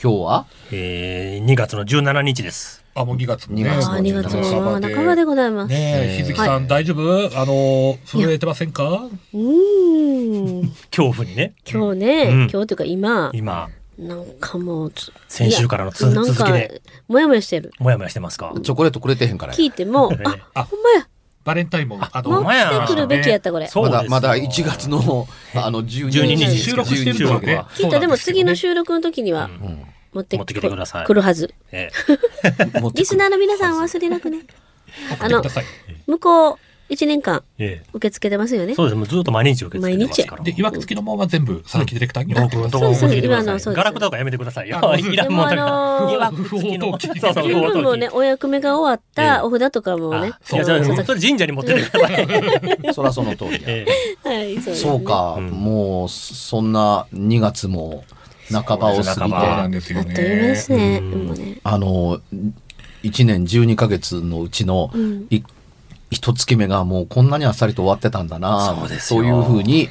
今日は？えー、2月の17日です。あ、もう2月もね。ああ、2月の半ばで。ございます。ねえ、日月さん、大丈夫？あの、震えてませんか？うーん。恐怖にね、今日ね、うん。今日というか今、今、なんかもうつ、先週からの続きで、もやもやしてる。もやもやしてますか？チョコレートくれてへんからや。聞いても、ええあ、ほんまや。バレンタインも、あ持ほんまやってくるべきやった、これ。まだまだ1月のあの12 12日日収録してるのはね。きっとでも次の週収録の時にはうん持ってきてください来るはず。リスナーの皆さん忘れなくね。あの。向こう1年間ええ受け付けてますよね。そうです。もうずっと毎日受け付けてますから。で、いわくつきのまま全部、佐々木ディレクターに僕のところ持ってくださガラクタとかやめてくださいよあ。いらんもんだから。でもあのーいわくつきの。そうそう、ね、お役目が終わったお札とかもね。いや、じゃあ、それ神社に持ってってください。そらその通りやえはい、そうですねそうか、うんもうそんな2月も半ばを過ぎてそうです半ばそうなんですよあっという間ねで。すね。あの1年12ヶ月のうちのうんい一月目がもうこんなにあっさりと終わってたんだな。そうですよ。そういうふうに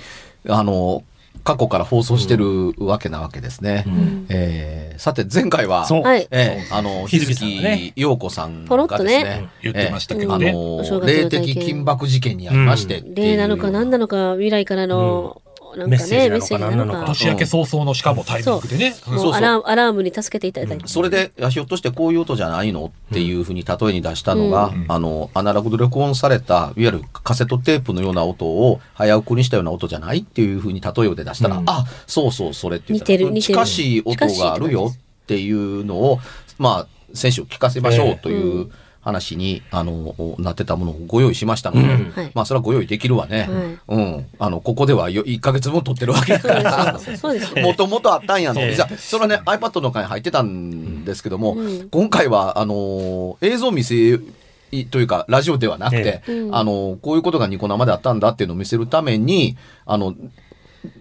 あの過去から放送してるわけなわけですね。えん。えーさて前回は、そう。はい。えーあの日日月陽子さんポロッとね。がですね言ってましたけどね。のお正月の霊的緊縛事件にありましてう。例なのか何なのか、未来からの、なんかね、メッセージなのかなのか。何なのか。年明け早々のしかもタイミングでね。そうアラームに助けていただいて。それで、ひょっとしてこういう音じゃないのっていうふうに例えに出したのが、うん。あの、アナログで録音された、いわゆるカセットテープのような音を早送りしたような音じゃないっていうふうに例えで出したら、うん。あ、そうそう、それって言ったら似てる似てる。近しい音があるよっていうのを、まあ、先週聞かせましょうというう話に、あの、なってたものをご用意しましたので、うんはい。まあ、それはご用意できるわね。はいうん。あの、ここではよ1ヶ月分撮ってるわけだから。もともとあったんやの。ええじゃあそれはね、iPad の中に入ってたんですけども、うん今回は、あのー映像見せ、というか、ラジオではなくて、ええあのーこういうことがニコ生であったんだっていうのを見せるために、あの、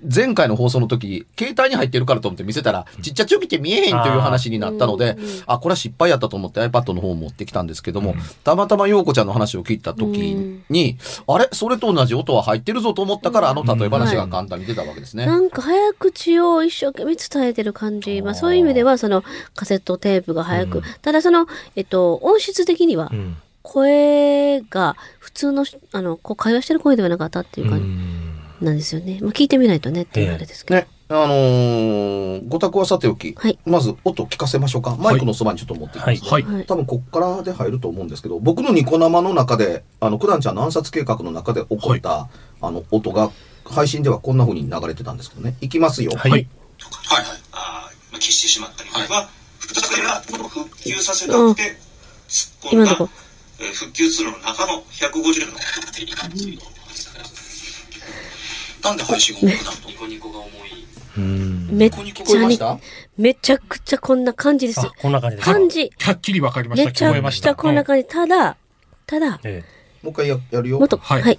前回の放送の時、携帯に入ってるからと思って見せたら、ちっちゃちょびって見えへんという話になったので、あ、これは失敗やったと思って iPad の方を持ってきたんですけども、うん。たまたま陽子ちゃんの話を聞いた時に、あれ？それと同じ音は入ってるぞと思ったから、あの例え話が簡単に出たわけですね。なんか早口を一生懸命伝えてる感じ。まあそういう意味では、そのカセットテープが早く。ただその、えっと、音質的にはう、ん。声が普通の、あの、こう会話してる声ではなかったっていうう感じ。んなんですよね。まあ聞いてみないとねっていうあれですけど。ね、あのーご託はさておき、はいまず音聞かせましょうか。マイクのそばにちょっと持ってきます、はいはい。はい。多分こっからで入ると思うんですけど、僕のニコ生の中で、あの、九段ちゃんの暗殺計画の中で起こった、あの、音が、配信ではこんな風に流れてたんですけどね。いきますよ。はい。はいとか、はいはい、ああ消してしまったりとか、それが復旧させたくて、突っ込んだ、復旧通路の中の150のなんで配信が重くなるの？ニコニコが重い。うん。めっ聞ちゃに、こえましためちゃくちゃこんな感じですあ。、こんな感じです。感じ。はっきりわかりました。めちゃ。くちゃこんな感じ。ただ、ただ、えもう一回ややるよもっ。と、はいはい。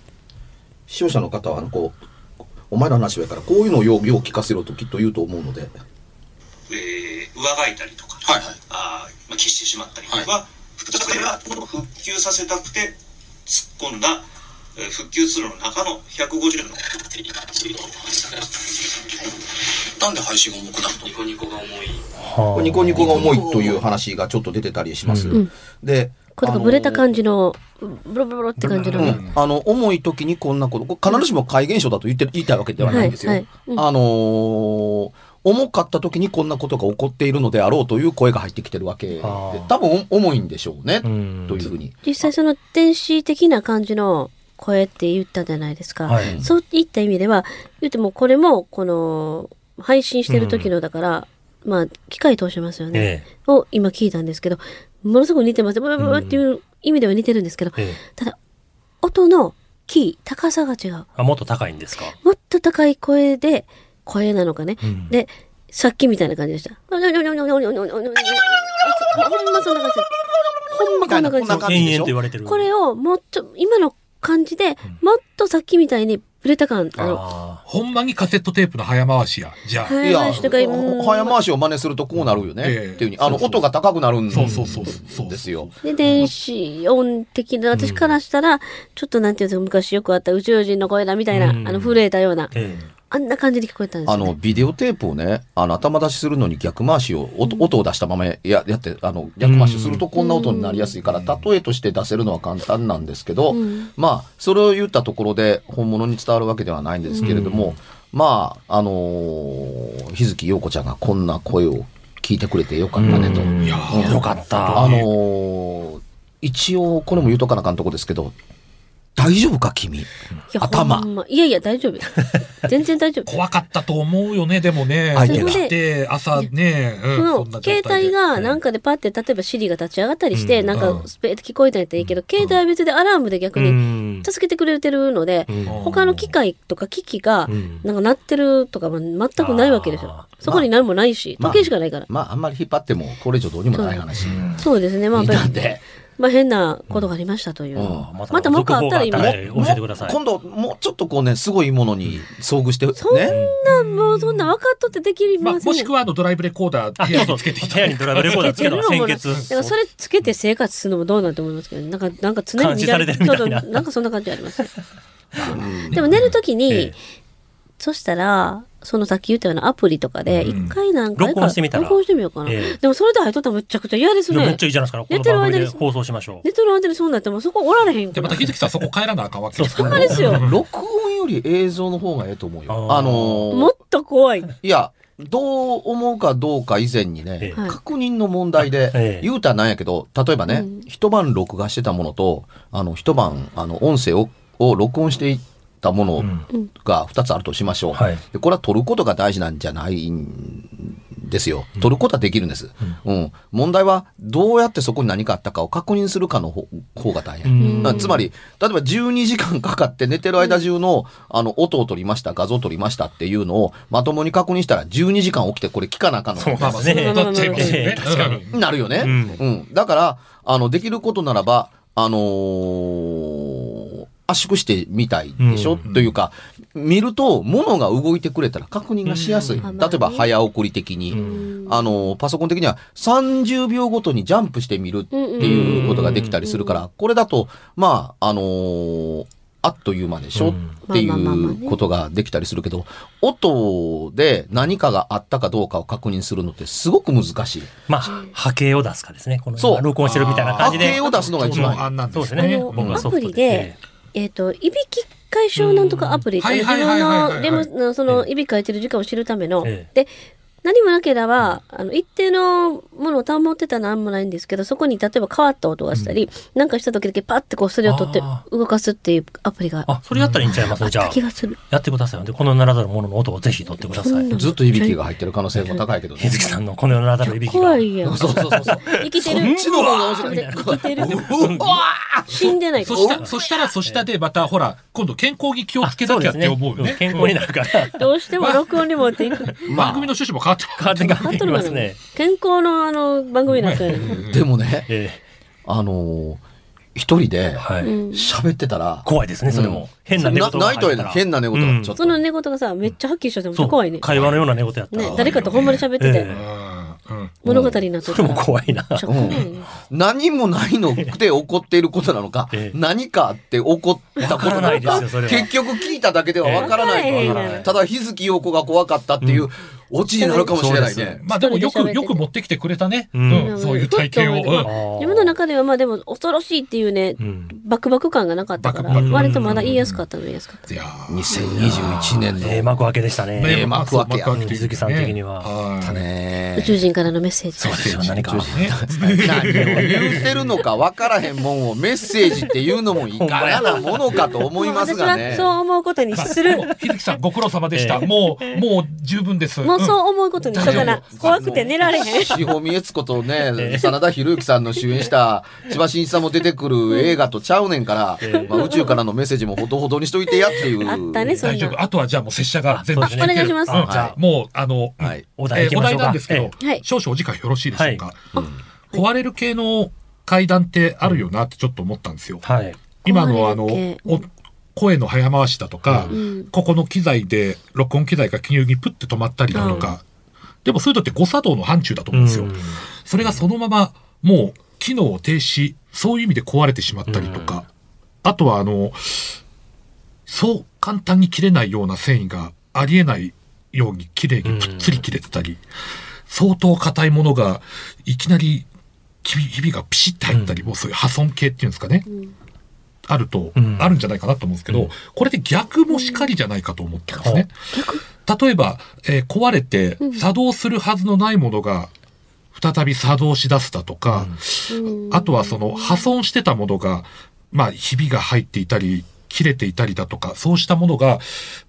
視聴者の方は、あの、こう、お前らの話やから、こういうのをようよう聞かせろときっと言うと思うので。えー、上がいたりとか、はいはい、あーまあ、消してしまったりは、それが復旧させたくて突っ込んだ、えー復旧通路の中の150のなんで配信が重くなるの？ニコニコが重い。はあ。ニコニコが重いという話がちょっと出てたりします。ん。で、これがブレた感じの、ブロブロブロって感じの。はいうん、あの重い時にこんなこと必ずしも怪現象だと言って言いたいわけではないんですよ。はいはい。うん。あのー重かった時にこんなことが起こっているのであろうという声が入ってきてるわけで多分重いんでしょうね、うん。というふうに。実際その電子的な感じの声って言ったじゃないですか。はいそういった意味では、言ってもこれも、この、配信してる時のだから、まあ、機械通しますよね。えを今聞いたんですけど、ものすごく似てます。ブラブラブラっていう意味では似てるんですけど、えええただ、音のキー、高さが違う。あもっと高いんですかもっと高い声で、声なのかね。うんで、さっきみたいな感じでした。ほんまそんな感じ。ほんまこんな感じこれをもっと、今の感じで、もっとさっきみたいにブレた感、あの、あほんまにカセットテープの早回しや。じゃあ。早いや、回しとか、うん早回しを真似するとこうなるよね。ええ。っていうふうに。あの、音が高くなるんそうそうそうそうですよ。で、電子音的な、私からしたら、ちょっとなんていうんですか、昔よくあった宇宙人の声だみたいな、うん。あの、震えたような、ええあんな感じで聞こえたんですよ、ね。あの、ビデオテープをね、あの、頭出しするのに逆回しを、音音を出したままややって、あの、逆回しするとこんな音になりやすいから、例えとして出せるのは簡単なんですけど、うん。まあ、それを言ったところで本物に伝わるわけではないんですけれども、まあ、あのー日月陽子ちゃんがこんな声を聞いてくれてよかったねと。よかった。あのー一応、これも言うとかなあかんとこですけど、大丈夫か君？いや頭。ま。いやいや、大丈夫。全然大丈夫。怖かったと思うよね、でもね。相手が起きて、朝ね、うんその携で。帯がなんかでパッて例えばシリが立ち上がったりして、うん。なんかスペーって聞こえたんやったらいいけど、携帯は別でアラームで逆うにん。助けてくれてるので、うん。他の機械とか機器がうん。なんか鳴ってるとかも全くないわけですよあ。そこに何もないし、まあ時計しかないから。まあ、あんまり引っ張っても、これ以上どうにもない話。そうですね。まあ、まあ変なことがありましたという。うんままたもう一個あったら今教えてください。今度、もうちょっとこうね、すごいものに遭遇して、ね。そんな、もうそんな分かっとってできまあ、ませんねもしくはあのドライブレコーダーあ、部屋そうにつけていた部屋にドライブレコーダーつけたら先決。だからそれつけて生活するのもどうなんて思いますけど、なんか、なんか常に監視されてるみたいななんかそんな感じありますね。でも寝るときに、ええそしたら、そのさっき言ったようなアプリとかで、うん一回なんか、録音してみたら録音してみようかな。ええでもそれで入っとったらめちゃくちゃ嫌ですいやめっね。ちゃいいじゃないですか。こ寝の番組てる間にで放送しましょう。寝てる間にそうなってもそこおられへんで、から。また秀樹さんそこ帰らなあかんわけそうですよ。録音より映像の方がええと思うよ。あーあのーもっと怖い。いや、どう思うかどうか以前にね、ええはい確認の問題で、ええ言うたらなんやけど、例えばね、うん一晩録画してたものと、あの、一晩、あの、音声を、を録音していったものうんが二つあるとしましょう。はいでこれは撮ることが大事なんじゃないんですよ。撮ることはできるんです。うん。問題は、どうやってそこに何かあったかを確認するかの方方が大変。つまり、例えば12時間かかって寝てる間中の、あの、音を取りました、画像を取りましたっていうのをまともに確認したら12時間起きてこれ聞かなあかんの。そうですねなっちゃいますよねうんなるよね。ううんん。だから、あの、できることならば、あのー圧縮してみたいでしょ、うんというか、見ると、物が動いてくれたら確認がしやすい。うん例えば、早送り的に。うんあの、パソコン的には30秒ごとにジャンプしてみるっていうことができたりするから、これだと、まあ、あのーあっという間でしょ、うんっていうことができたりするけど、音で何かがあったかどうかを確認するのってすごく難しい。まあ、波形を出すかですね。このそう今録音してるみたいな感じで。波形を出すのが一番そうですあね。の僕はソアプリフトでで。えっ、と、いびき解消なんとかアプリって、いはいはいはいはい分のレムのそのいびきかいてる時間を知るための、え。で、何もなければ、あの、一定のものを保ってたら何もないんですけど、そこに例えば変わった音がしたり、なんかした時だけパッてこうそれを取ってあ動かすっていうアプリがああ、それやったらいいんちゃいます？じゃあ。気がする。やってください。で、この世ならざるものの音をぜひ取ってください。ずっといびきが入ってる可能性も高いけどね日。月さんのこの世ならざるいびきが。怖いやん。そうそうそうそう。生きてる。そっちの方が面白い生きてる。うわ死んでない。そしたそしたら、そしたで、また、ほら、今度健康に気をつけなきゃって思うよね。健康になるから。どうしても録音に持っていく。番組の趣旨も変わって変わって変わってますね。健康のあの番組になってる。でもね、えあのー一人で喋ってたら、怖いですね、それも。変な寝言がないっ。変な寝言がちょっと。その寝言がさ、めっちゃはっきりしてても怖いね。会話のような寝言やったら。ね、誰かとほんまに喋ってて。ええうん物語になっとっそれたら。も怖いな。何もないので起こっていることなのか、ええ何かあって起こったことなのか結局聞いただけではわからないとええわからないただ日月陽子が怖かったっていうオチになるかもしれないね。まあでもよく、よく持ってきてくれたね。ううんん。そういう体型を。自分の中ではまあでも恐ろしいっていうね、うんバクバク感がなかったから、バクバク割とまだ言いやすかったの言いやすかった。いやー2021年のええ幕開けでしたね。ええ幕開け水木さん的にははいね宇宙人からのメッセージ。そうですよ、何か。ね何を言ってるのか分からへんもんをメッセージっていうのもいかがなものかと思いますがね 私は。そう思うことにする。日月さんご苦労様でした。ええもう、もう十分です。もうそう思うことにしとかな。怖くて寝られへん。志保美悦子とね、真田広之さんの主演した千葉真一さんも出てくる映画とちゃうねんから、まあ、宇宙からのメッセージもほどほどにしといてやっていう。あったね大丈夫。あとはじゃあもう拙者が全部お願いします。うん。じゃあもう、あの、はい。お題なんですけど、えはい。少々お時間よろしいでしょうか？は壊れる系の階段ってあるよなってちょっと思ったんですよ。はい。今のあのお声の早回しだとか、うん。ここの機材で録音機材が急にプッて止まったりだとか、でもそういうのって誤作動の範疇だと思うんですよ。うん。それがそのままもう機能を停止、そういう意味で壊れてしまったりとか、あとはあの、そう簡単に切れないような繊維がありえないように綺麗にぷっつり切れてたり、相当硬いものがいきなりひびがピシッて入ったり、もうそういう破損系っていうんですかね。あると、うんあるんじゃないかなと思うんですけど、これで逆もしかりじゃないかと思ったんですね。例えば、えー壊れて作動するはずのないものが再び作動し出すだとか、あとはその破損してたものが、まあ、ひびが入っていたり、切れていたりだとか、そうしたものが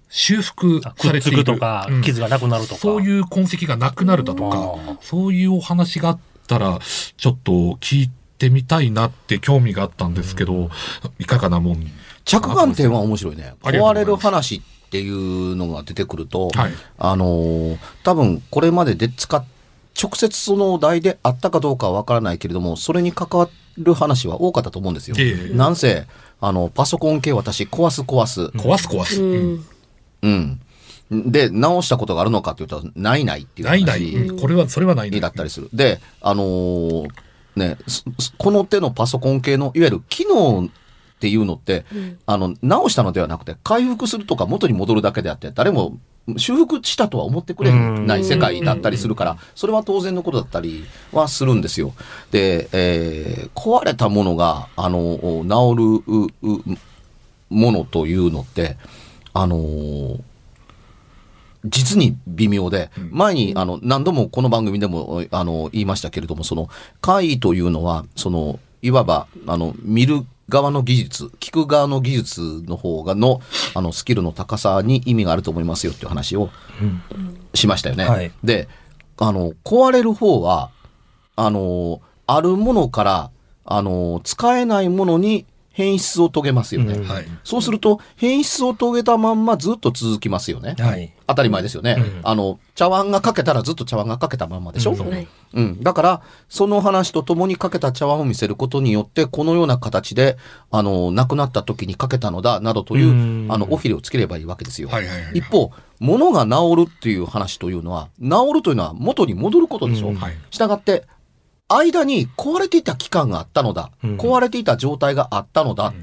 修復されている。くとかうん、傷がなくなるとか。そういう痕跡がなくなるだとあかー、そういうお話があったら、ちょっと聞いてみたいなって興味があったんですけど、いかがなもん着眼点は面白いね。壊れる話っていうのが出てくると、はい。あのー多分これまでで使っ直接そのお題であったかどうかはわからないけれども、それに関わる話は多かったと思うんですよ。ええなんせ、あの、パソコン系私壊す壊す。壊す壊す。うん。うん。で、直したことがあるのかっていうと、ないないっていう話。ないない。うんこれは、それはないにね。だったりする。で、あのーね、この手のパソコン系の、いわゆる機能っていうのって、あの、直したのではなくて、回復するとか元に戻るだけであって、誰も修復したとは思ってくれない世界だったりするから、それは当然のことだったりはするんですよ。で、えー壊れたものが、あの、治るものというのって、あのー実に微妙で、前にあの何度もこの番組でもあの言いましたけれども、その怪異というのは、そのいわばあの見る側の技術、聞く側の技術の方がのあのスキルの高さに意味があると思いますよっていう話をしましたよね。はいで、あの壊れる方はあのあるものからあの使えないものに変質を遂げますよね。うんはい。そうすると変質を遂げたまんまずっと続きますよね。はい。当たり前ですよね。うんあの、茶碗がかけたらずっと茶碗がかけたまんまでしょ、ううん。だから、その話とともにかけた茶碗を見せることによって、このような形で、あの、亡くなった時にかけたのだ、などという、うんあの、オフィレをつければいいわけですよ。はいはいはい。一方、物が治るっていう話というのは、治るというのは元に戻ることでしょ、うんはい。したがって、間に壊れていた期間があったのだ、うん。壊れていた状態があったのだ、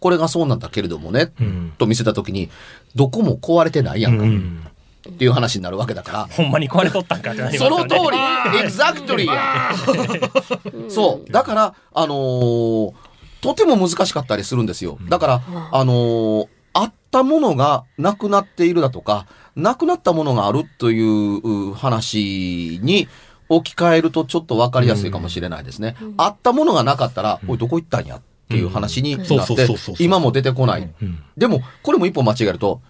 これがそうなんだけれどもね、うん。と見せた時に、どこも壊れてないやんか、うん。っていう話になるわけだから、ほんまに壊れとったんかってね。その通り、エグザクトリー。や。そう。だから、あのーとても難しかったりするんですよ。だから、あのーあったものがなくなっているだとか、なくなったものがあるというう話に置き換えるとちょっとわかりやすいかもしれないですね。あったものがなかったら、おい、どこ行ったんやっていう話になそうって今も出てこない。うんでも、これも一歩間違えると、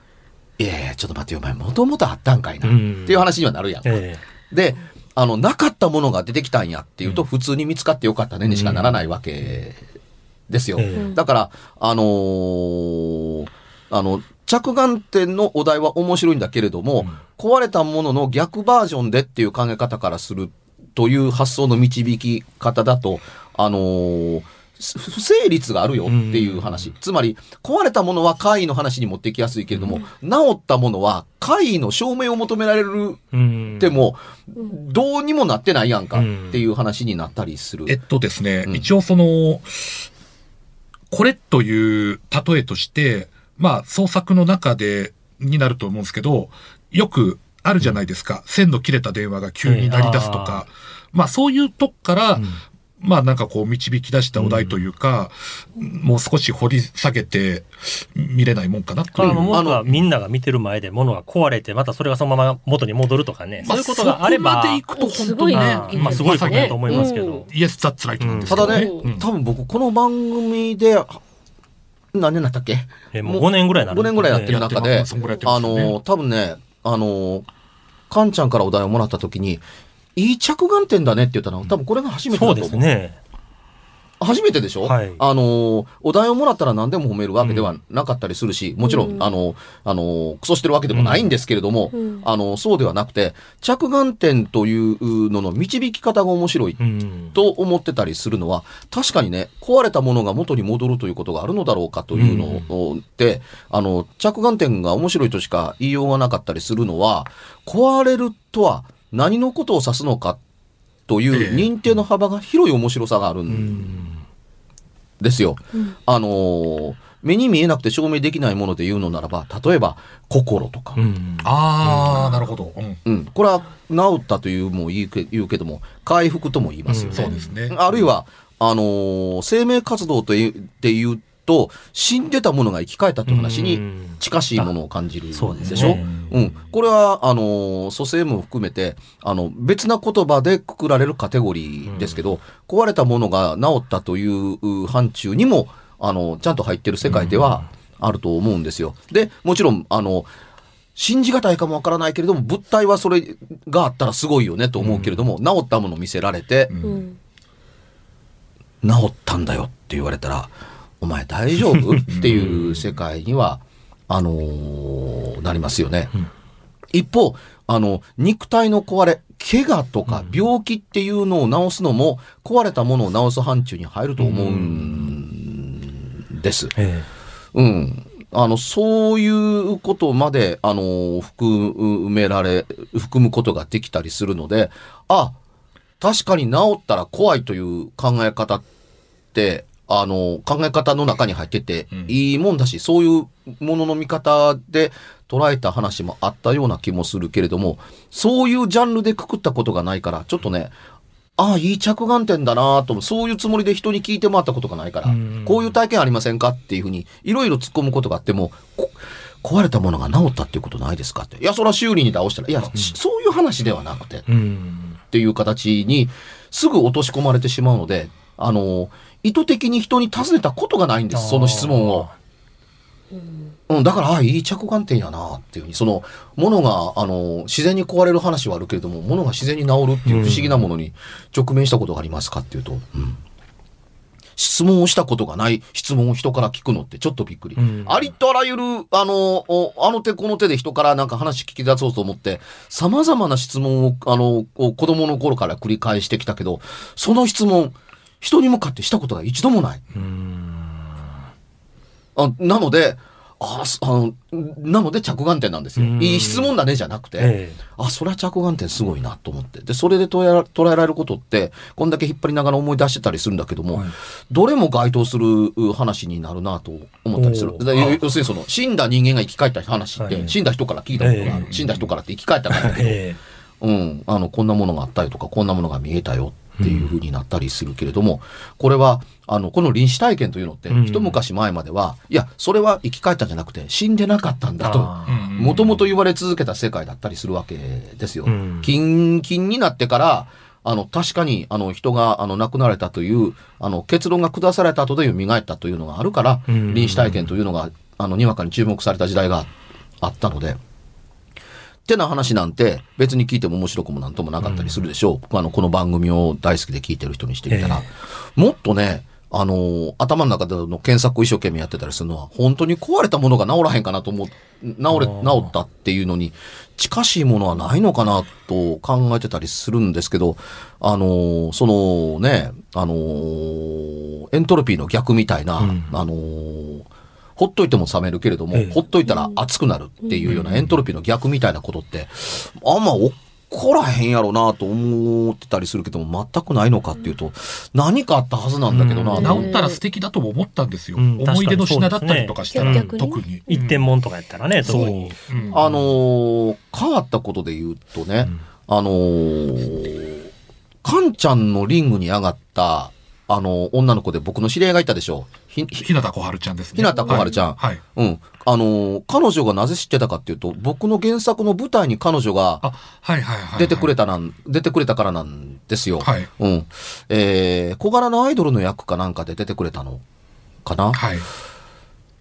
いやいや、ちょっと待ってよ、お前、もともとあったんかいな。うんっていう話にはなるやん。えで、あの、なかったものが出てきたんやっていうと、普通に見つかってよかったねにしかならないわけですよ。ええだから、あのーあの、着眼点のお題は面白いんだけれども、壊れたものの逆バージョンでっていう考え方からするという発想の導き方だと、あのー不成立があるよっていう話。つまり、壊れたものは怪異の話に持ってきやすいけれども、治ったものは怪異の証明を求められるうん。でも、どうにもなってないやんかっていう話になったりする。えっとですね、うん。一応その、これという例えとして、まあ、創作の中で、になると思うんですけど、よくあるじゃないですか。線の切れた電話が急に鳴り出すとか。まあ、そういうとこから、まあなんかこう導き出したお題というか、もう少し掘り下げて見れないもんかなという。あの、もあののがみんなが見てる前で物が壊れて、またそれがそのまま元に戻るとかね。そういうことがあればそこまで、行くとす本当にねごいねあ。ーまあすごいことだと思いますけど。イエス・ザッツ・ライトなんですけどただね、うん多分僕この番組で、何年だったっけ？えもう5年ぐらいになる。5年ぐらいやってる中でやってます。そんぐらいやってまあの、多分ね、あの、カンちゃんからお題をもらった時に、いい着眼点だねって言ったの。は、多分これが初めてそうだと思う。ですね。初めてでしょ、はい。あの、お題をもらったら何でも褒めるわけではなかったりするし、もちろん、うん。あの、あの、クソしてるわけでもないんですけれども、うん。あの、そうではなくて、着眼点というのの導き方が面白いうん。と思ってたりするのは、確かにね、壊れたものが元に戻るということがあるのだろうかというので、あの、着眼点が面白いとしか言いようがなかったりするのは、壊れるとは何のことを指すのかといええう認定の幅が広い面白さがあるうんん。ですよ。あのー目に見えなくて証明できないもので言うのならば、例えば、心とか。うん。ああ、なるほど。うんうん。これは治ったというも言うけ言うけども、回復とも言いますよね。そうですね。あるいは、あのー生命活動というっていうと、死んでたものが生き返ったという話にうん。近しいものを感じるでしょ？そうですね。うん。これは、あのー蘇生も含めて、あの、別な言葉でくくられるカテゴリーですけど、壊れたものが治ったというう範疇にも、あの、ちゃんと入ってる世界ではあると思うんですよ。で、もちろん、あの、信じがたいかもわからないけれども、物体はそれがあったらすごいよねと思うけれども、治ったものを見せられて、うん。うん。治ったんだよって言われたら、お前大丈夫？っていう世界には、あのーなりますよね。一方、あの、肉体の壊れ、怪我とか病気っていうのを治すのも、壊れたものを治す範疇に入ると思うんです。えうん。あの、そういうことまで、あの、含められ、含むことができたりするので、あ、確かに治ったら怖いという考え方って、あの、考え方の中に入っててうんいいもんだし、そういうものの見方で捉えた話もあったような気もするけれども、そういうジャンルでくくったことがないから、ちょっとね、ああ、いい着眼点だなと、そういうつもりで人に聞いてもらったことがないからうん、こういう体験ありませんかっていうふうに、いろいろ突っ込むことがあっても、こ壊れたものが治ったっていうことないですかって。いや、それは修理に倒したら、いや、しそういう話ではなくて。っていう形にすぐ落とし込まれてしまうので、あの、意図的に人に尋ねたことがないんです、その質問を。うん、だから、ああ、いい着眼点やなっていうふうに、その、ものが、あの、自然に壊れる話はあるけれども、ものが自然に治るっていう不思議なものに直面したことがありますかっていうと、うん。質問をしたことがない質問を人から聞くのってちょっとびっくり。うんありとあらゆる、あの、おあの手この手で人からなんか話聞き出そうと思って、様々な質問を、あの、こう子供の頃から繰り返してきたけど、その質問、人に向かってしたことが一度もない。うん。あなので、あすあの、なので着眼点なんですよ。うんいい質問だねじゃなくて、えあ、それは着眼点すごいなと思って。で、それで捉えら捉えられることって、こんだけ引っ張りながら思い出してたりするんだけども、はいどれも該当するう話になるなと思ったりする。要要するにその、死んだ人間が生き返った話って、はい死んだ人から聞いたことがある。ええ死んだ人からって生き返ったからだけど、えうん、あの、こんなものがあったりとか、こんなものが見えたよっていうふうになったりするけれども、これは、あの、この臨死体験というのって、うん。一昔前までは、いや、それは生き返ったんじゃなくて、死んでなかったんだと、もともと言われ続けた世界だったりするわけですよ。うん。キンキンになってから、あの、確かに、あの、人が、あの、亡くなられたという、あの、結論が下された後で蘇ったというのがあるから、うん。臨死体験というのが、あの、にわかに注目された時代があったので、ってな話なんて別に聞いても面白くもなんともなかったりするでしょう。あの、この番組を大好きで聞いてる人にしてみたら、もっとね、あのー頭の中での検索を一生懸命やってたりするのは、本当に壊れたものが治らへんかなと思う、治れ、治ったっていうのに近しいものはないのかなと考えてたりするんですけど、あのーそのね、あのーエントロピーの逆みたいな、うん。あのーほっといても冷めるけれども、ええ。ほっといたら熱くなるっていうようなエントロピーの逆みたいなことって、あんま起こらへんやろなと思ってたりするけども、全くないのかっていうと、何かあったはずなんだけどな、うん。治ったら素敵だとも思ったんですよ。うん。思い出の品だったりとかしたら、特に。一点物とかやったらね、特に。う。ん。あのー変わったことで言うとね、あのーカンちゃんのリングに上がった、あの女の子で僕の知り合いがいたでしょ。う。ひ、ひ日向小春ちゃんですね。日向小春ちゃんはい。はいうん。あのー彼女がなぜ知ってたかっていうと、僕の原作の舞台に彼女があ、はいはいはい。出てくれたなん、出てくれたからなんですよ。はい。うん。えー、小柄なアイドルの役かなんかで出てくれたのかな？はい。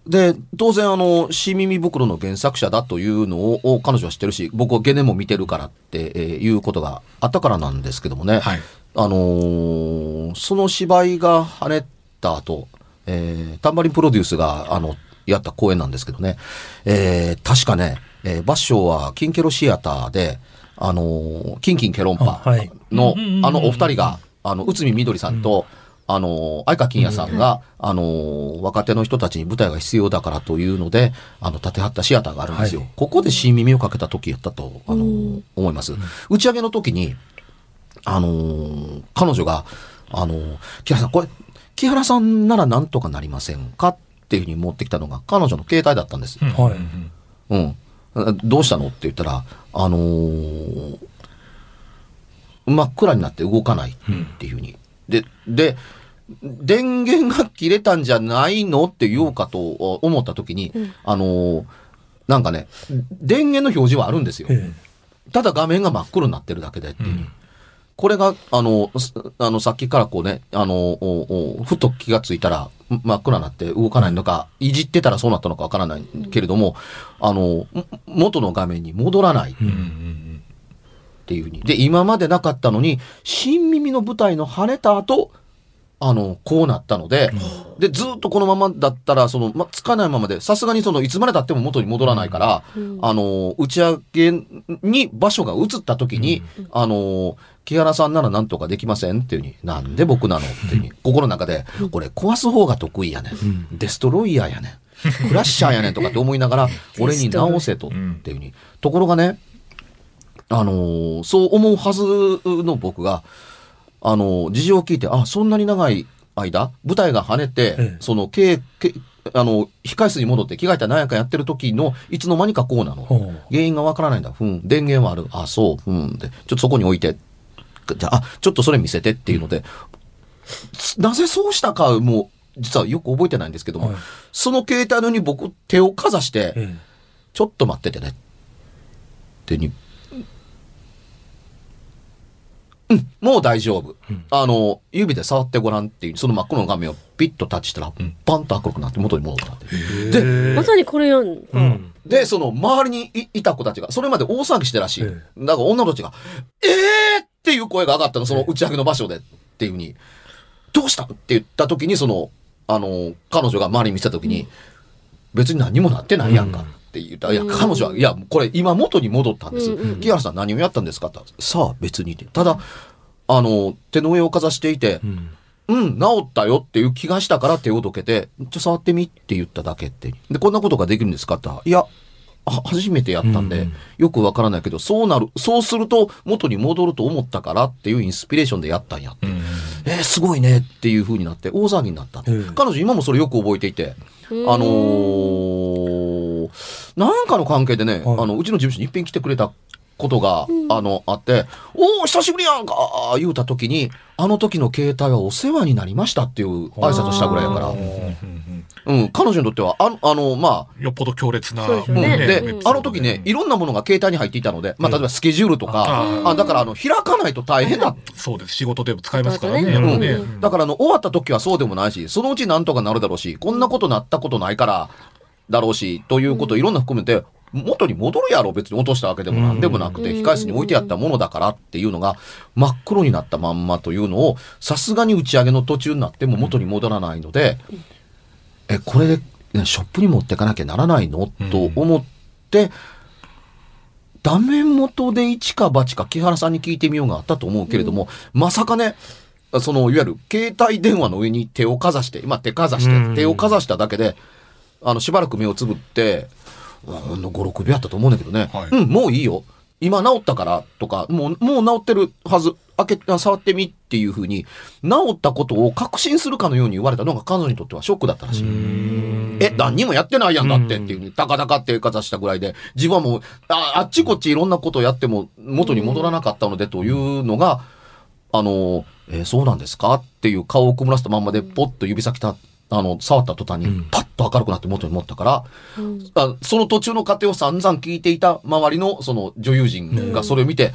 で、当然あの、新耳袋の原作者だというのをを彼女は知ってるし、僕はゲネも見てるからって、えーいうことがあったからなんですけどもね。はい。あのーその芝居が跳ねた後、えー、タンバリンプロデュースが、あの、やった公演なんですけどね。えー、確かね、えー、バッショーはキンケロシアターで、あのーキンキンケロンパあはい。の、うんうんうんうんあのお二人が、あの、内海みどりさんと、あの、相川金也さんが、あの、若手の人たちに舞台が必要だからというので、あの、建てはったシアターがあるんですよ。はい。ここで新耳をかけた時やったと、あの、うん。思います。打ち上げの時に、あのー彼女が、あのー木原さん、これ、木原さんならなんとかなりませんかっていうふうに持ってきたのが彼女の携帯だったんです。うんはいうんうん。どうしたのって言ったら、あのー真っ暗になって動かないっていうふうに。で、で、電源が切れたんじゃないのって言おうかと思った時に、うんあのーなんかね、電源の表示はあるんですよ。えただ画面が真っ黒になってるだけでっていう。うんこれが、あの、すあの、さっきからこうね、あの、おおふと気がついたら、ん真っ暗になって動かないのか、いじってたらそうなったのかわからないけれども、あの、ん元の画面に戻らないっていうふうに。で、今までなかったのに、新耳の舞台の晴れた後、あの、こうなったので、で、ずっとこのままだったら、その、ま、つかないままで、さすがにその、いつまで経っても元に戻らないから、うん。あの、打ち上げに場所が移った時に、あの、木原さんならなんとかできませんっていうふうに、なんで僕なのっていうふうに、心の中で、俺壊す方が得意やねん。デストロイヤーやねん。クラッシャーやねんとかって思いながら、俺に直せとっていうふうに。ところがね、あの、そう思うはずの僕が、あの、事情を聞いて、あ、そんなに長い間、舞台が跳ねて、ええその、けけあの、控室に戻って着替えた何やかやってる時の、いつの間にかこうなの。原因がわからないんだ。ふん。電源はある。あ、そう。ふん。で、ちょっとそこに置いて。じゃあ、あ、ちょっとそれ見せてっていうので、すなぜそうしたかも、実はよく覚えてないんですけども、はいその携帯のに僕手をかざして、えちょっと待っててね。ってに、うん、もう大丈夫。あの、指で触ってごらんっていう、その真っ黒の画面をピッとタッチしたら、パンと明るくなって元に戻ったって。で、まさにこれよ、えうん。で、その周りにいいた子たちが、それまで大騒ぎしてらしい。えだから女の子たちが、えーっていう声が上がったの、その打ち上げの場所でっていうふうに、どうした？って言った時に、その、あの、彼女が周りに見せた時に、別に何もなってないやんか。って言ったら、いや、うん彼女は、いや、これ今元に戻ったんです。うんうんうん木原さん何をやったんですか？って言ったらさあ、別にって。ただ、あの、手の上をかざしていてう、ん。うん、治ったよっていう気がしたから手をどけて、ちょ、触ってみって言っただけって。で、こんなことができるんですか？って言ったらいや、は初めてやったんで、うんよくわからないけど、そうなる、そうすると元に戻ると思ったからっていうインスピレーションでやったんやって。うんえーすごいねっていう風になって大騒ぎになった。ええ彼女今もそれよく覚えていて、うんあのーなんかの関係でね、はい。あの、うちの事務所に一遍来てくれたことが、あの、あって、おー久しぶりやんか言うた時に、あの時の携帯はお世話になりましたっていう挨拶したぐらいやから、うん、彼女にとっては、あの、あの、まあ、よっぽど強烈な。でね。で、うん。あの時ね、いろんなものが携帯に入っていたので、まあ、例えばスケジュールとか、うんあだから、あの、開かないと大変だそうです。仕事でも使えますからね。そうやっぱね。うだからあの終わった時はそうでもないし、そのうちなんとかなるだろうし、こんなことなったことないからだろうし、ということをいろんな含めて、元に戻るやろ、別に落としたわけでもなん。でもなくて、うん。控室に置いてあったものだからっていうのが真っ黒になったまんまというのを、さすがに打ち上げの途中になっても元に戻らないので、え、これでねショップに持ってかなきゃならないの？と思って、ダメ元で一か八か木原さんに聞いてみようがあったと思うけれども、まさかね、その、いわゆる携帯電話の上に手をかざして、今手かざしうん。て、手をかざしただけで、あの、しばらく目をつぶって、ほんの5、6秒やったと思うんだけどね、はいうん、もういいよ。今治ったからとか、もう、もう治ってるはず。開け、あ触ってみっていうふうに、治ったことを確信するかのように言われたのが彼女にとってはショックだったらしい。え、何にもやってないやんだってっていうふうに、たかだかってかざしたぐらいで、自分はもう、ああっちこっちいろんなことをやっても元に戻らなかったのでというのが、あの、えーそうなんですか？っていう顔を曇らせたまんまで、ポッと指先た、あの、触った途端に、パッと明るくなって元に持ったから、あその途中の過程を散々聞いていた周りのその女優陣がそれを見て、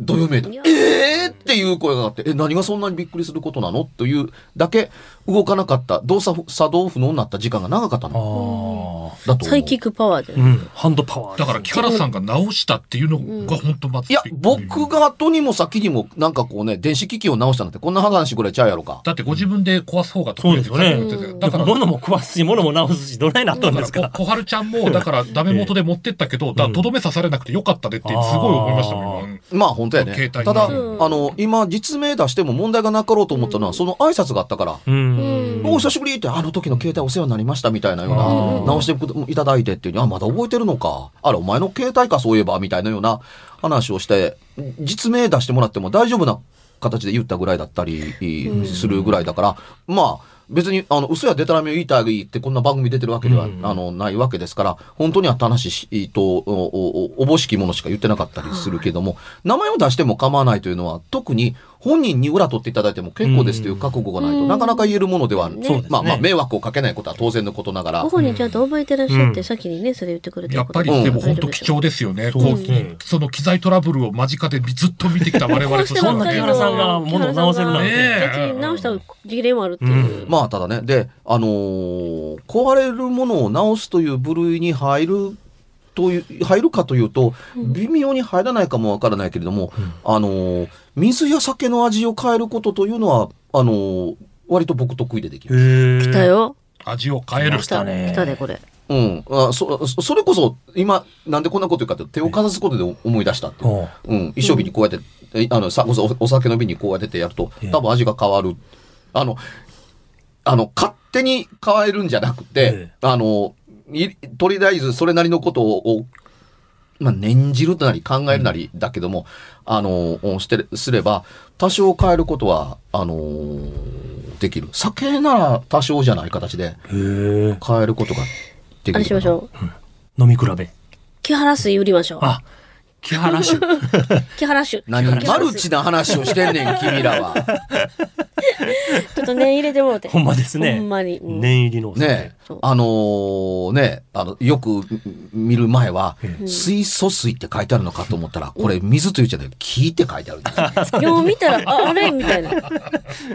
どよめいた。いやえーっていう声があって、え、何がそんなにびっくりすることなの？というだけ動かなかった、動作不作動不能になった時間が長かったあの。あ。だと思う。サイキックパワーで。うん。ハンドパワー。だから木原さんが直したっていうのが本当まずいや、僕が後にも先にも、なんかこうね、電子機器を直したなんて、こんな話ぐらいちゃうやろか。だってご自分で壊す方が得意ですよねだから物も壊すし、物も直すし、どないなっとんですかだからこ小春ちゃんもだからダメ元で持ってったけど、とどめ刺されなくてよかったねってすごい思いましたもん今まあ本当やね携。帯ただ、うん。あの、今、実名出しても問題がなかろうと思ったのは、その挨拶があったから、うん。お久しぶりって、あの時の携帯お世話になりましたみたいなような、直していただいてっていうに、あ、まだ覚えてるのか。あれ、お前の携帯か、そういえば、みたいなような話をして、実名出してもらっても大丈夫な形で言ったぐらいだったりするぐらいだから、まあ、別に、あの、嘘やデタラメを言いたいってこんな番組出てるわけでは、うん。あの、ないわけですから、本当にあった話と、お、お、おぼしきものしか言ってなかったりするけども、名前を出しても構わないというのは、特に本人に裏取っていただいても結構ですという覚悟がないと、うん。なかなか言えるものでは、ねそうですね。まあまあ、迷惑をかけないことは当然のことながら。ご、本人ちゃんと覚えてらっしゃって、うん。先にね、それ言ってくれてやっぱりうんでも本当貴重ですよね。こその機材トラブルを間近でずっと見てきた我々としてそんな木原さんが物を直せるなんて。直した事例もあるっていう。まあ、ただね、で、あのー壊れるものを直すという部類に入るという、入るかというと、微妙に入らないかもわからないけれども、あのー水や酒の味を変えることというのは、あのー割と僕得意でできる。へえ。来た。よ。味を変える来。たね来たで、これ。うん。あそ、そそれこそ、今、なんでこんなこと言うかって、手をかざすことで思い出したっていう。おううん。一升瓶にこうやって、えあの、さ、おお酒の瓶にこうやっててやるとええ、多分味が変わる。あの、あの、勝手に変えるんじゃなくて、えあの、いとりあえずそれなりのことを、まあ、念じるなり考えるなりだけども、あの、して、すれば、多少変えることは、あのできる。酒なら多少じゃない形でへえ。変えることができる。あれしましょう。飲み比べ。木原水売りましょう。あ、木原酒。木原酒。何マルチな話をしてんねん、君らは。ちょっと念入れてもらって。ほんまですね。ほんまに。うん念入りの。ねあのーね、あの、よく見る前は、うん水素水って書いてあるのかと思ったら、これ水というじゃない、木って書いてあるんですよ。よう見たら、あ、あれ？みたいな。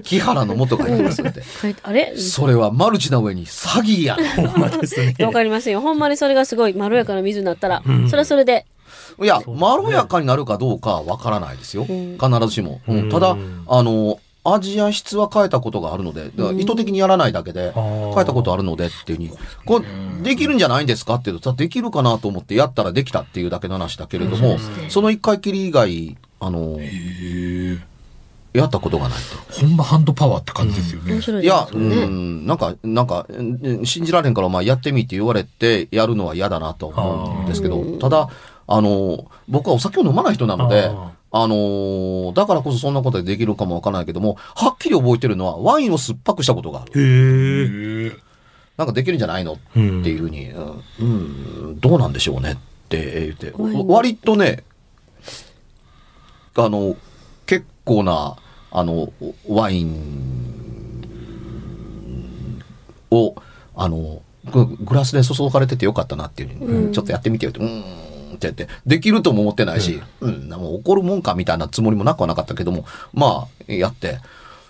木原の元が言ってますよって。書いてあれ？それはマルチな上に詐欺やねほんまですね。わかりますよ。ほんまにそれがすごいまろやかな水になったら、うんそれはそれで。いや、まろやかになるかどうかはわからないですよ。うん。必ずしも。うん。うん。ただ、あの、味や質は変えたことがあるので、意図的にやらないだけで、変えたことあるのでっていうふうに、これ、できるんじゃないんですかっていうと、できるかなと思ってやったらできたっていうだけの話だけれども、その一回きり以外、あの、やったことがないと。ほんまハンドパワーって感じですよね。面。白いいや、う。ん、なんか、なんか、うん。信じられんから、まあ、やってみって言われて、やるのは嫌だなと思うんですけど、ただ、あの、僕はお酒を飲まない人なので、ああのだからこそそんなことでできるかもわからないけども、はっきり覚えてるのは、ワインを酸っぱくしたことがある。へなんかできるんじゃないの？ってうんいうふうに、うん、うんどうなんでしょうねって言って、割とね、あの、結構な、あの、ワインを、あの、ググラスで注がれててよかったなっていうふうちょっとやってみてよって、うーんってやって、できるとも思ってないし、うん、もう怒るもんかみたいなつもりもなくはなかったけども、まあ、やって、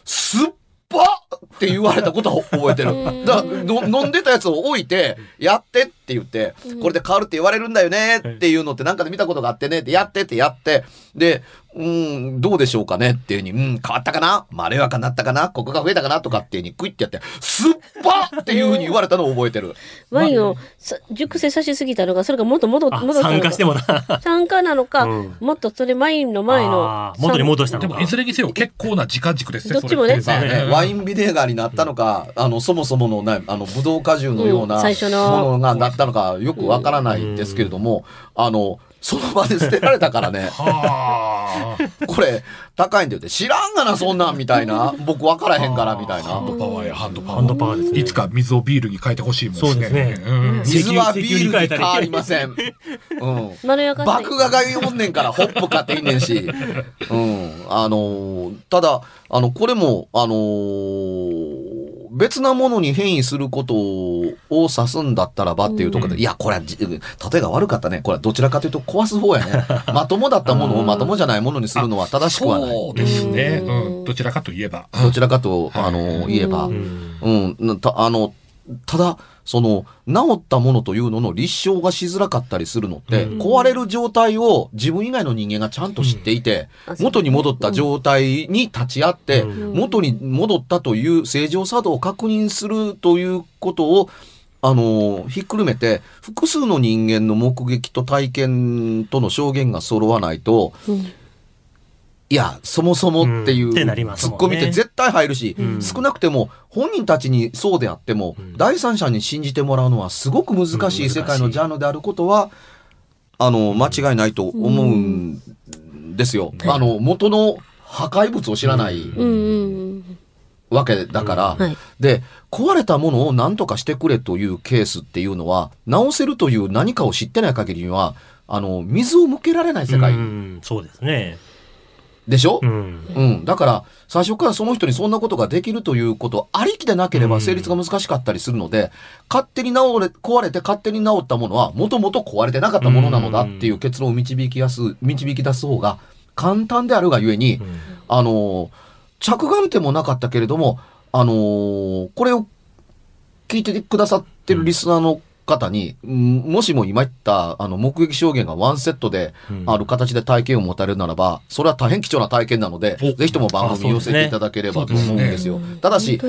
酸っぱって言われたことは覚えてる。だ飲んでたやつを置いて、やってって言って、これで変わるって言われるんだよねっていうのってなんかで見たことがあってねって、やってってやって、で、うん、どうでしょうかねっていうふうに、うん、変わったかな？まろやかになったかな？ここが増えたかな？とかっていうふうにクイッてやって、酸っぱっていうふうに言われたのを覚えてる。ワインをさ熟成させすぎたのか、それがもっと戻戻ったのか。参加してもな。酸化なのか、うん。もっとそれワインの前の元に戻したのか。でもい。ずれにせよ結構な時間軸ですねどっちもね。ね、ワインビネガーになったのか、あの、そもそものね、あの、ブドウ果汁のよううんな最初の。ものがなったのか、よくわからないですけれども、あの、その場で捨てられたからね、はあこれ、高いんだよって、知らんがな、そんなん、みたいな。僕わからへんから、みたいなハン。ドパワーやハンドパワーハンドパワーですね。いつか水をビールに変えてほしいもんそうですねうん水はビールに変わりません。うん。まろやかさ麦芽が読んねんから、ホップ買っていいねんし。うん。あのーただ、あの、これも、あのー別なものに変異することを指すんだったらばっていうところで、いや、これはじ、例えが悪かったね。これはどちらかというと壊す方やね。まともだったものをまともじゃないものにするのは正しくはない。そうですね。うんうん。どちらかといえば。どちらかと、あのー言えば。うんうん、なた、あの、ただ、その、治ったものというのの立証がしづらかったりするのって、うん。壊れる状態を自分以外の人間がちゃんと知っていて、うん。元に戻った状態に立ち会って、うん。元に戻ったという正常作動を確認するということを、あの、ひっくるめて、複数の人間の目撃と体験との証言が揃わないと、うんいや、そもそもっていう、ツッコミって絶対入るし、うん。少なくても本人たちにそうであっても、うん。第三者に信じてもらうのはすごく難しい世界のジャンルであることは、あの、間違いないと思うんですよ。あの、元の破壊物を知らないわけだから、はい。で、壊れたものを何とかしてくれというケースっていうのは、直せるという何かを知ってない限りには、あの、水を向けられない世界。うん。そうですね。でしょ、うん。うん。だから、最初からその人にそんなことができるということありきでなければ成立が難しかったりするので、勝手に治れ、壊れて勝手に治ったものは、もともと壊れてなかったものなのだっていう結論を導きやす、導き出す方が簡単であるがゆえに、うんあのー着眼点もなかったけれども、あのーこれを聞いてくださってるリスナーの方に、うんもしも今言った、あの、目撃証言がワンセットで、うん。ある形で体験を持たれるならば、それは大変貴重な体験なので、おぜひとも番組に寄せていただければと思うんですよ。ただし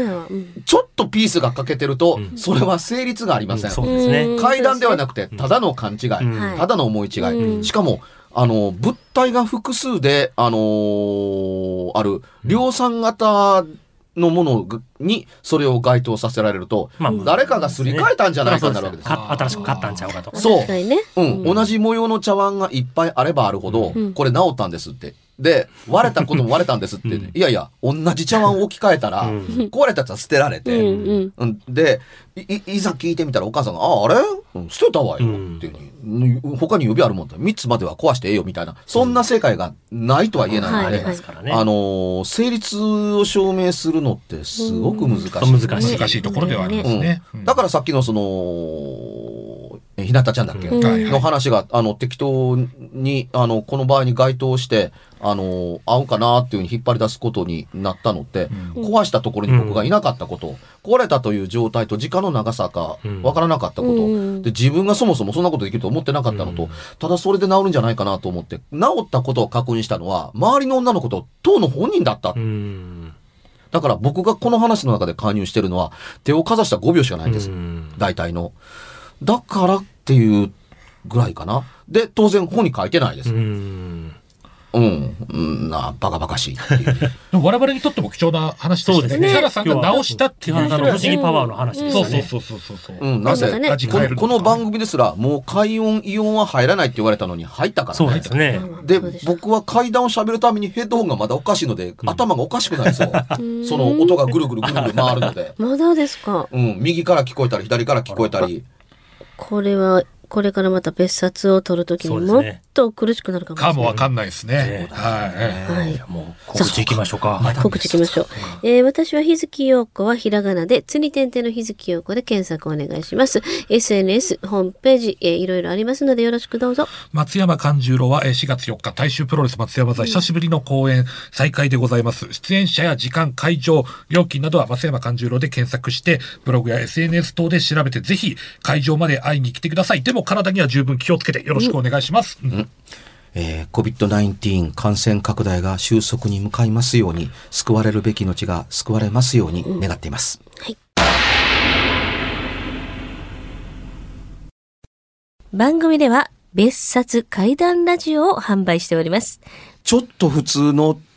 ちょっとピースが欠けてると、うん。それは成立がありません。そうですね。うん。階段ではなくて、ただの勘違い、ただの思い違い。うん。しかも、あの、物体が複数で、あのーある、量産型のものに、それを該当させられると、まあ誰かがすり替えたんじゃないかになるわけです。か新しく買ったんちゃうかとか。そう。うん、同じ模様の茶碗がいっぱいあればあるほど、うんこれ治ったんですって。で、割れたことも割れたんですって。うんいやいや、同じ茶碗を置き換えたら、うん壊れたやつは捨てられうんて、うん。うん、でい、いいざ聞いてみたらお母さんが、あ、あれ？うん捨てたわよ。うんっていうふうに、うん他に指あるもんだ。3つまでは壊してええよ、みたいな。そんな世界がないとは言えないので、はいありますからね。あのー成立を証明するのってすごく難しい。うん難しい難しいところではありますね。うん、だからさっきのその、えひなたちゃんだっけ、の話が、あの、適当に、あの、この場合に該当して、あの、合うかなっていうふうに引っ張り出すことになったのって、壊したところに僕がいなかったこと、壊れたという状態と時間の長さかうんわからなかったこと、うんで、自分がそもそもそんなことできると思ってなかったのと、うんただそれで治るんじゃないかなと思って、治ったことを確認したのは、周りの女の子と当の本人だった。うん。だから僕がこの話の中で加入してるのは、手をかざした5秒しかないんです。うん大体の。だからっていうぐらいかな。で、当然本に書いてないです。ううん。ん。うん、な、バカバカしいっていう。でも我々にとっても貴重な話でしたそうですね。木原さんが直したっていう。木原さんの不思議パワーの話ですそうよね。そうそうそうそう。うん、なぜ、ねこの番組ですら、もう海音、イオンは入らないって言われたのに入ったからそうですね。で僕は階段を喋るためにヘッドホンがまだおかしいので、頭がおかしくなりそう。んその音がぐるぐるぐるぐる回るので。まだですか？うん、右から聞こえたり、左から聞こえたり。これはこれからまた別冊を取るときにもっと苦しくなるかもしれかない。もわかんないですね。えはい。もう告知行きましょうか。告知いきましょう。えー私は日月陽子はひらがなで、つに点々の日月陽子で検索お願いします。SNS、ホームページ、えーいろいろありますのでよろしくどうぞ。松山勘十郎はえー4月4日、大衆プロレス松山座久しぶりの公演再開でございます。出演者や時間、会場、料金などは松山勘十郎で検索して、ブログや SNS 等で調べて、ぜひ会場まで会いに来てください。でも体には十分気をつけてよろしくお願いします。うんえー COVID-19 感染拡大が収束に向かいますように、救われるべき命が救われますように願っています。番組では別冊怪談ラジオを販売しております。ちょっと普通の